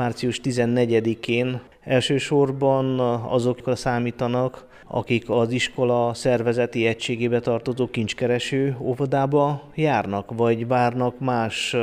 március 14-én elsősorban azokra számítanak, akik az iskola szervezeti egységébe tartozó kincskereső óvodába járnak, vagy várnak más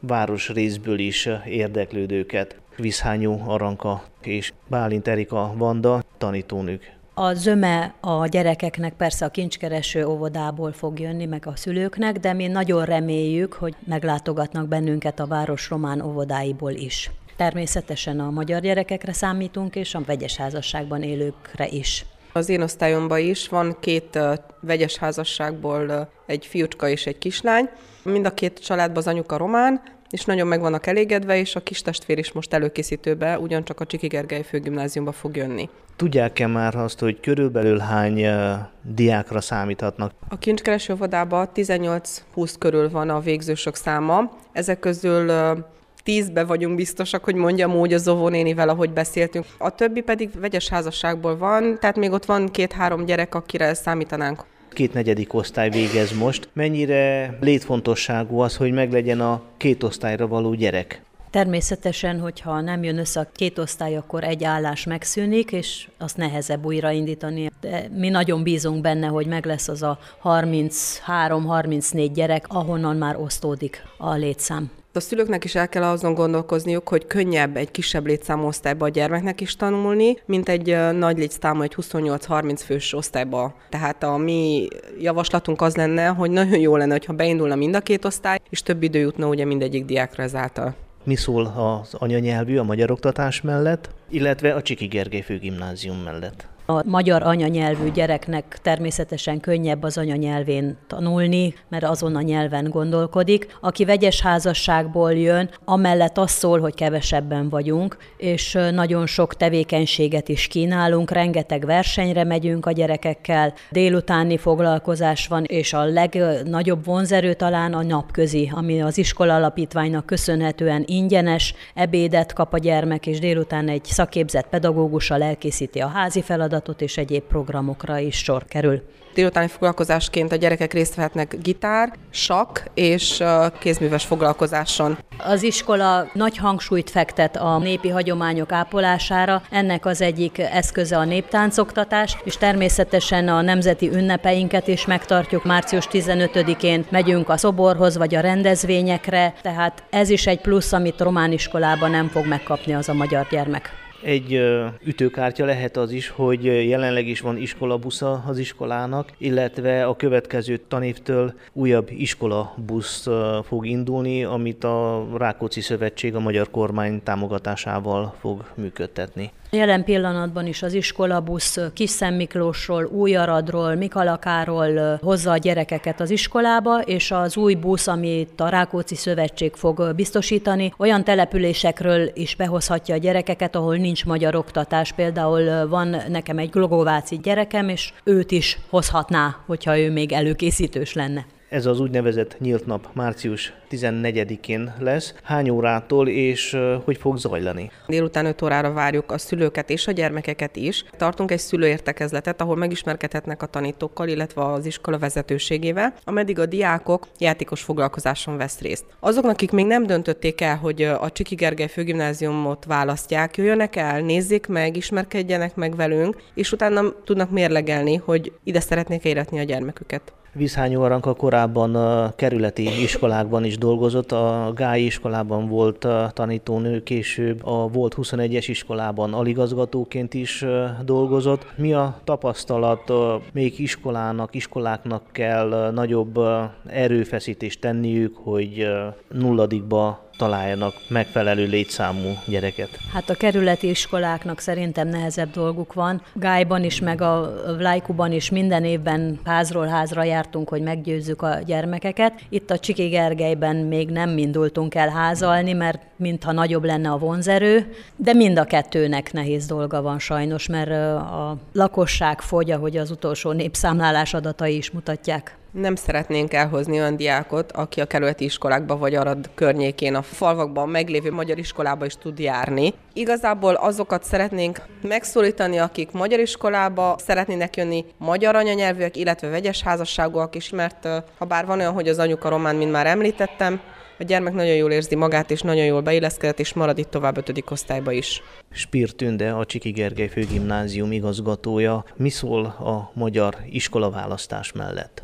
városrészből is érdeklődőket. Viszhányú Aranka és Bálint Erika Vanda tanítónők. A zöme a gyerekeknek persze a kincskereső óvodából fog jönni, meg a szülőknek, de mi nagyon reméljük, hogy meglátogatnak bennünket a város román óvodáiból is. Természetesen a magyar gyerekekre számítunk, és a vegyes házasságban élőkre is. Az én osztályomban is van két vegyes házasságból egy fiúcska és egy kislány. Mind a két családban az anyuka román, és nagyon meg vannak elégedve, és a kis testvér is most előkészítőbe, ugyancsak a Csiki Gergely főgimnáziumba fog jönni. Tudják-e már azt, hogy körülbelül hány uh, diákra számíthatnak? A kincskereső óvodában 18-20 körül van a végzősök száma. Ezek közül uh, tízbe vagyunk biztosak, hogy mondjam úgy az óvónénivel, ahogy beszéltünk. A többi pedig vegyes házasságból van, tehát még ott van két-három gyerek, akire számítanánk. Két negyedik osztály végez most. Mennyire létfontosságú az, hogy meglegyen a két osztályra való gyerek? Természetesen, hogyha nem jön össze a két osztály, akkor egy állás megszűnik, és azt nehezebb újraindítani. De mi nagyon bízunk benne, hogy meg lesz az a 33-34 gyerek, ahonnan már osztódik a létszám. A szülőknek is el kell azon gondolkozniuk, hogy könnyebb egy kisebb létszámú osztályba a gyermeknek is tanulni, mint egy nagy létszámú, egy 28-30 fős osztályba. Tehát a mi javaslatunk az lenne, hogy nagyon jó lenne, ha beindulna mind a két osztály, és több idő jutna ugye mindegyik diákra ezáltal. Mi szól az anyanyelvű a magyar oktatás mellett, illetve a Csiki Gergely főgimnázium mellett? A magyar anyanyelvű gyereknek természetesen könnyebb az anyanyelvén tanulni, mert azon a nyelven gondolkodik. Aki vegyes házasságból jön, amellett az szól, hogy kevesebben vagyunk, és nagyon sok tevékenységet is kínálunk, rengeteg versenyre megyünk a gyerekekkel, délutáni foglalkozás van, és a legnagyobb vonzerő talán a napközi, ami az iskola alapítványnak köszönhetően ingyenes, ebédet kap a gyermek, és délután egy szakképzett pedagógussal elkészíti a házi feladatot, feladatot és egyéb programokra is sor kerül. Délutáni foglalkozásként a gyerekek részt vehetnek gitár, sakk és kézműves foglalkozáson. Az iskola nagy hangsúlyt fektet a népi hagyományok ápolására, ennek az egyik eszköze a néptáncoktatás, és természetesen a nemzeti ünnepeinket is megtartjuk. Március 15-én megyünk a szoborhoz vagy a rendezvényekre, tehát ez is egy plusz, amit román iskolában nem fog megkapni az a magyar gyermek. Egy ütőkártya lehet az is, hogy jelenleg is van iskolabusza az iskolának, illetve a következő tanévtől újabb iskolabusz fog indulni, amit a Rákóczi Szövetség a magyar kormány támogatásával fog működtetni. Jelen pillanatban is az iskolabusz Kis Miklósról, Újaradról, Mikalakáról hozza a gyerekeket az iskolába, és az új busz, amit a Rákóczi Szövetség fog biztosítani, olyan településekről is behozhatja a gyerekeket, ahol nincs magyar oktatás. Például van nekem egy glogováci gyerekem, és őt is hozhatná, hogyha ő még előkészítős lenne. Ez az úgynevezett nyílt nap március 14-én lesz. Hány órától és hogy fog zajlani? Délután 5 órára várjuk a szülőket és a gyermekeket is. Tartunk egy szülőértekezletet, ahol megismerkedhetnek a tanítókkal, illetve az iskola vezetőségével, ameddig a diákok játékos foglalkozáson vesz részt. Azoknak, akik még nem döntötték el, hogy a Csiki Gergely főgimnáziumot választják, jöjjönek el, nézzék meg, ismerkedjenek meg velünk, és utána tudnak mérlegelni, hogy ide szeretnék éretni a gyermeküket. Viszhányú Aranka korábban a kerületi iskolákban is dolgozott, a Gályi iskolában volt tanítónő, később a volt 21-es iskolában aligazgatóként is dolgozott. Mi a tapasztalat, még iskolának, iskoláknak kell nagyobb erőfeszítést tenniük, hogy nulladikba találjanak megfelelő létszámú gyereket? Hát a kerületi iskoláknak szerintem nehezebb dolguk van. Gájban is, meg a Vlajkuban is minden évben házról házra jártunk, hogy meggyőzzük a gyermekeket. Itt a Csiki Gergelyben még nem indultunk el házalni, mert mintha nagyobb lenne a vonzerő, de mind a kettőnek nehéz dolga van sajnos, mert a lakosság fogy, ahogy az utolsó népszámlálás adatai is mutatják. Nem szeretnénk elhozni olyan diákot, aki a kerületi iskolákba vagy Arad környékén a falvakban meglévő magyar iskolába is tud járni. Igazából azokat szeretnénk megszólítani, akik magyar iskolába szeretnének jönni, magyar anyanyelvűek, illetve vegyes házasságúak is, mert ha bár van olyan, hogy az anyuka román, mint már említettem, A gyermek nagyon jól érzi magát, és nagyon jól beilleszkedett, és marad itt tovább ötödik osztályba is. Spír Tünde, a Csiki Gergely Főgimnázium igazgatója. Mi szól a magyar iskolaválasztás mellett?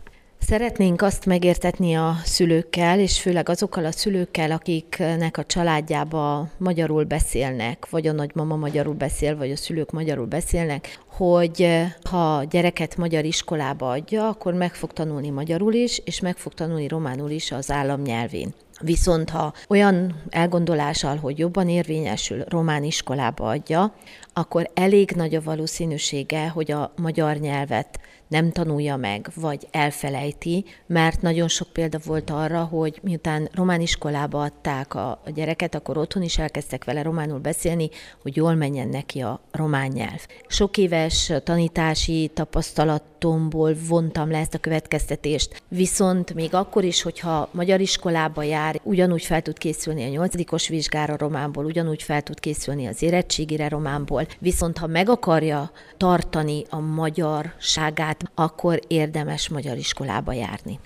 Szeretnénk azt megértetni a szülőkkel, és főleg azokkal a szülőkkel, akiknek a családjába magyarul beszélnek, vagy a nagymama magyarul beszél, vagy a szülők magyarul beszélnek, hogy ha gyereket magyar iskolába adja, akkor meg fog tanulni magyarul is, és meg fog tanulni románul is az állam nyelvén. Viszont ha olyan elgondolással, hogy jobban érvényesül román iskolába adja, akkor elég nagy a valószínűsége, hogy a magyar nyelvet nem tanulja meg, vagy elfelejti, mert nagyon sok példa volt arra, hogy miután román iskolába adták a, gyereket, akkor otthon is elkezdtek vele románul beszélni, hogy jól menjen neki a román nyelv. Sok éves tanítási tapasztalatomból vontam le ezt a következtetést, viszont még akkor is, hogyha magyar iskolába jár, ugyanúgy fel tud készülni a nyolcadikos vizsgára románból, ugyanúgy fel tud készülni az érettségire románból, viszont ha meg akarja tartani a magyarságát, akkor érdemes magyar iskolába járni.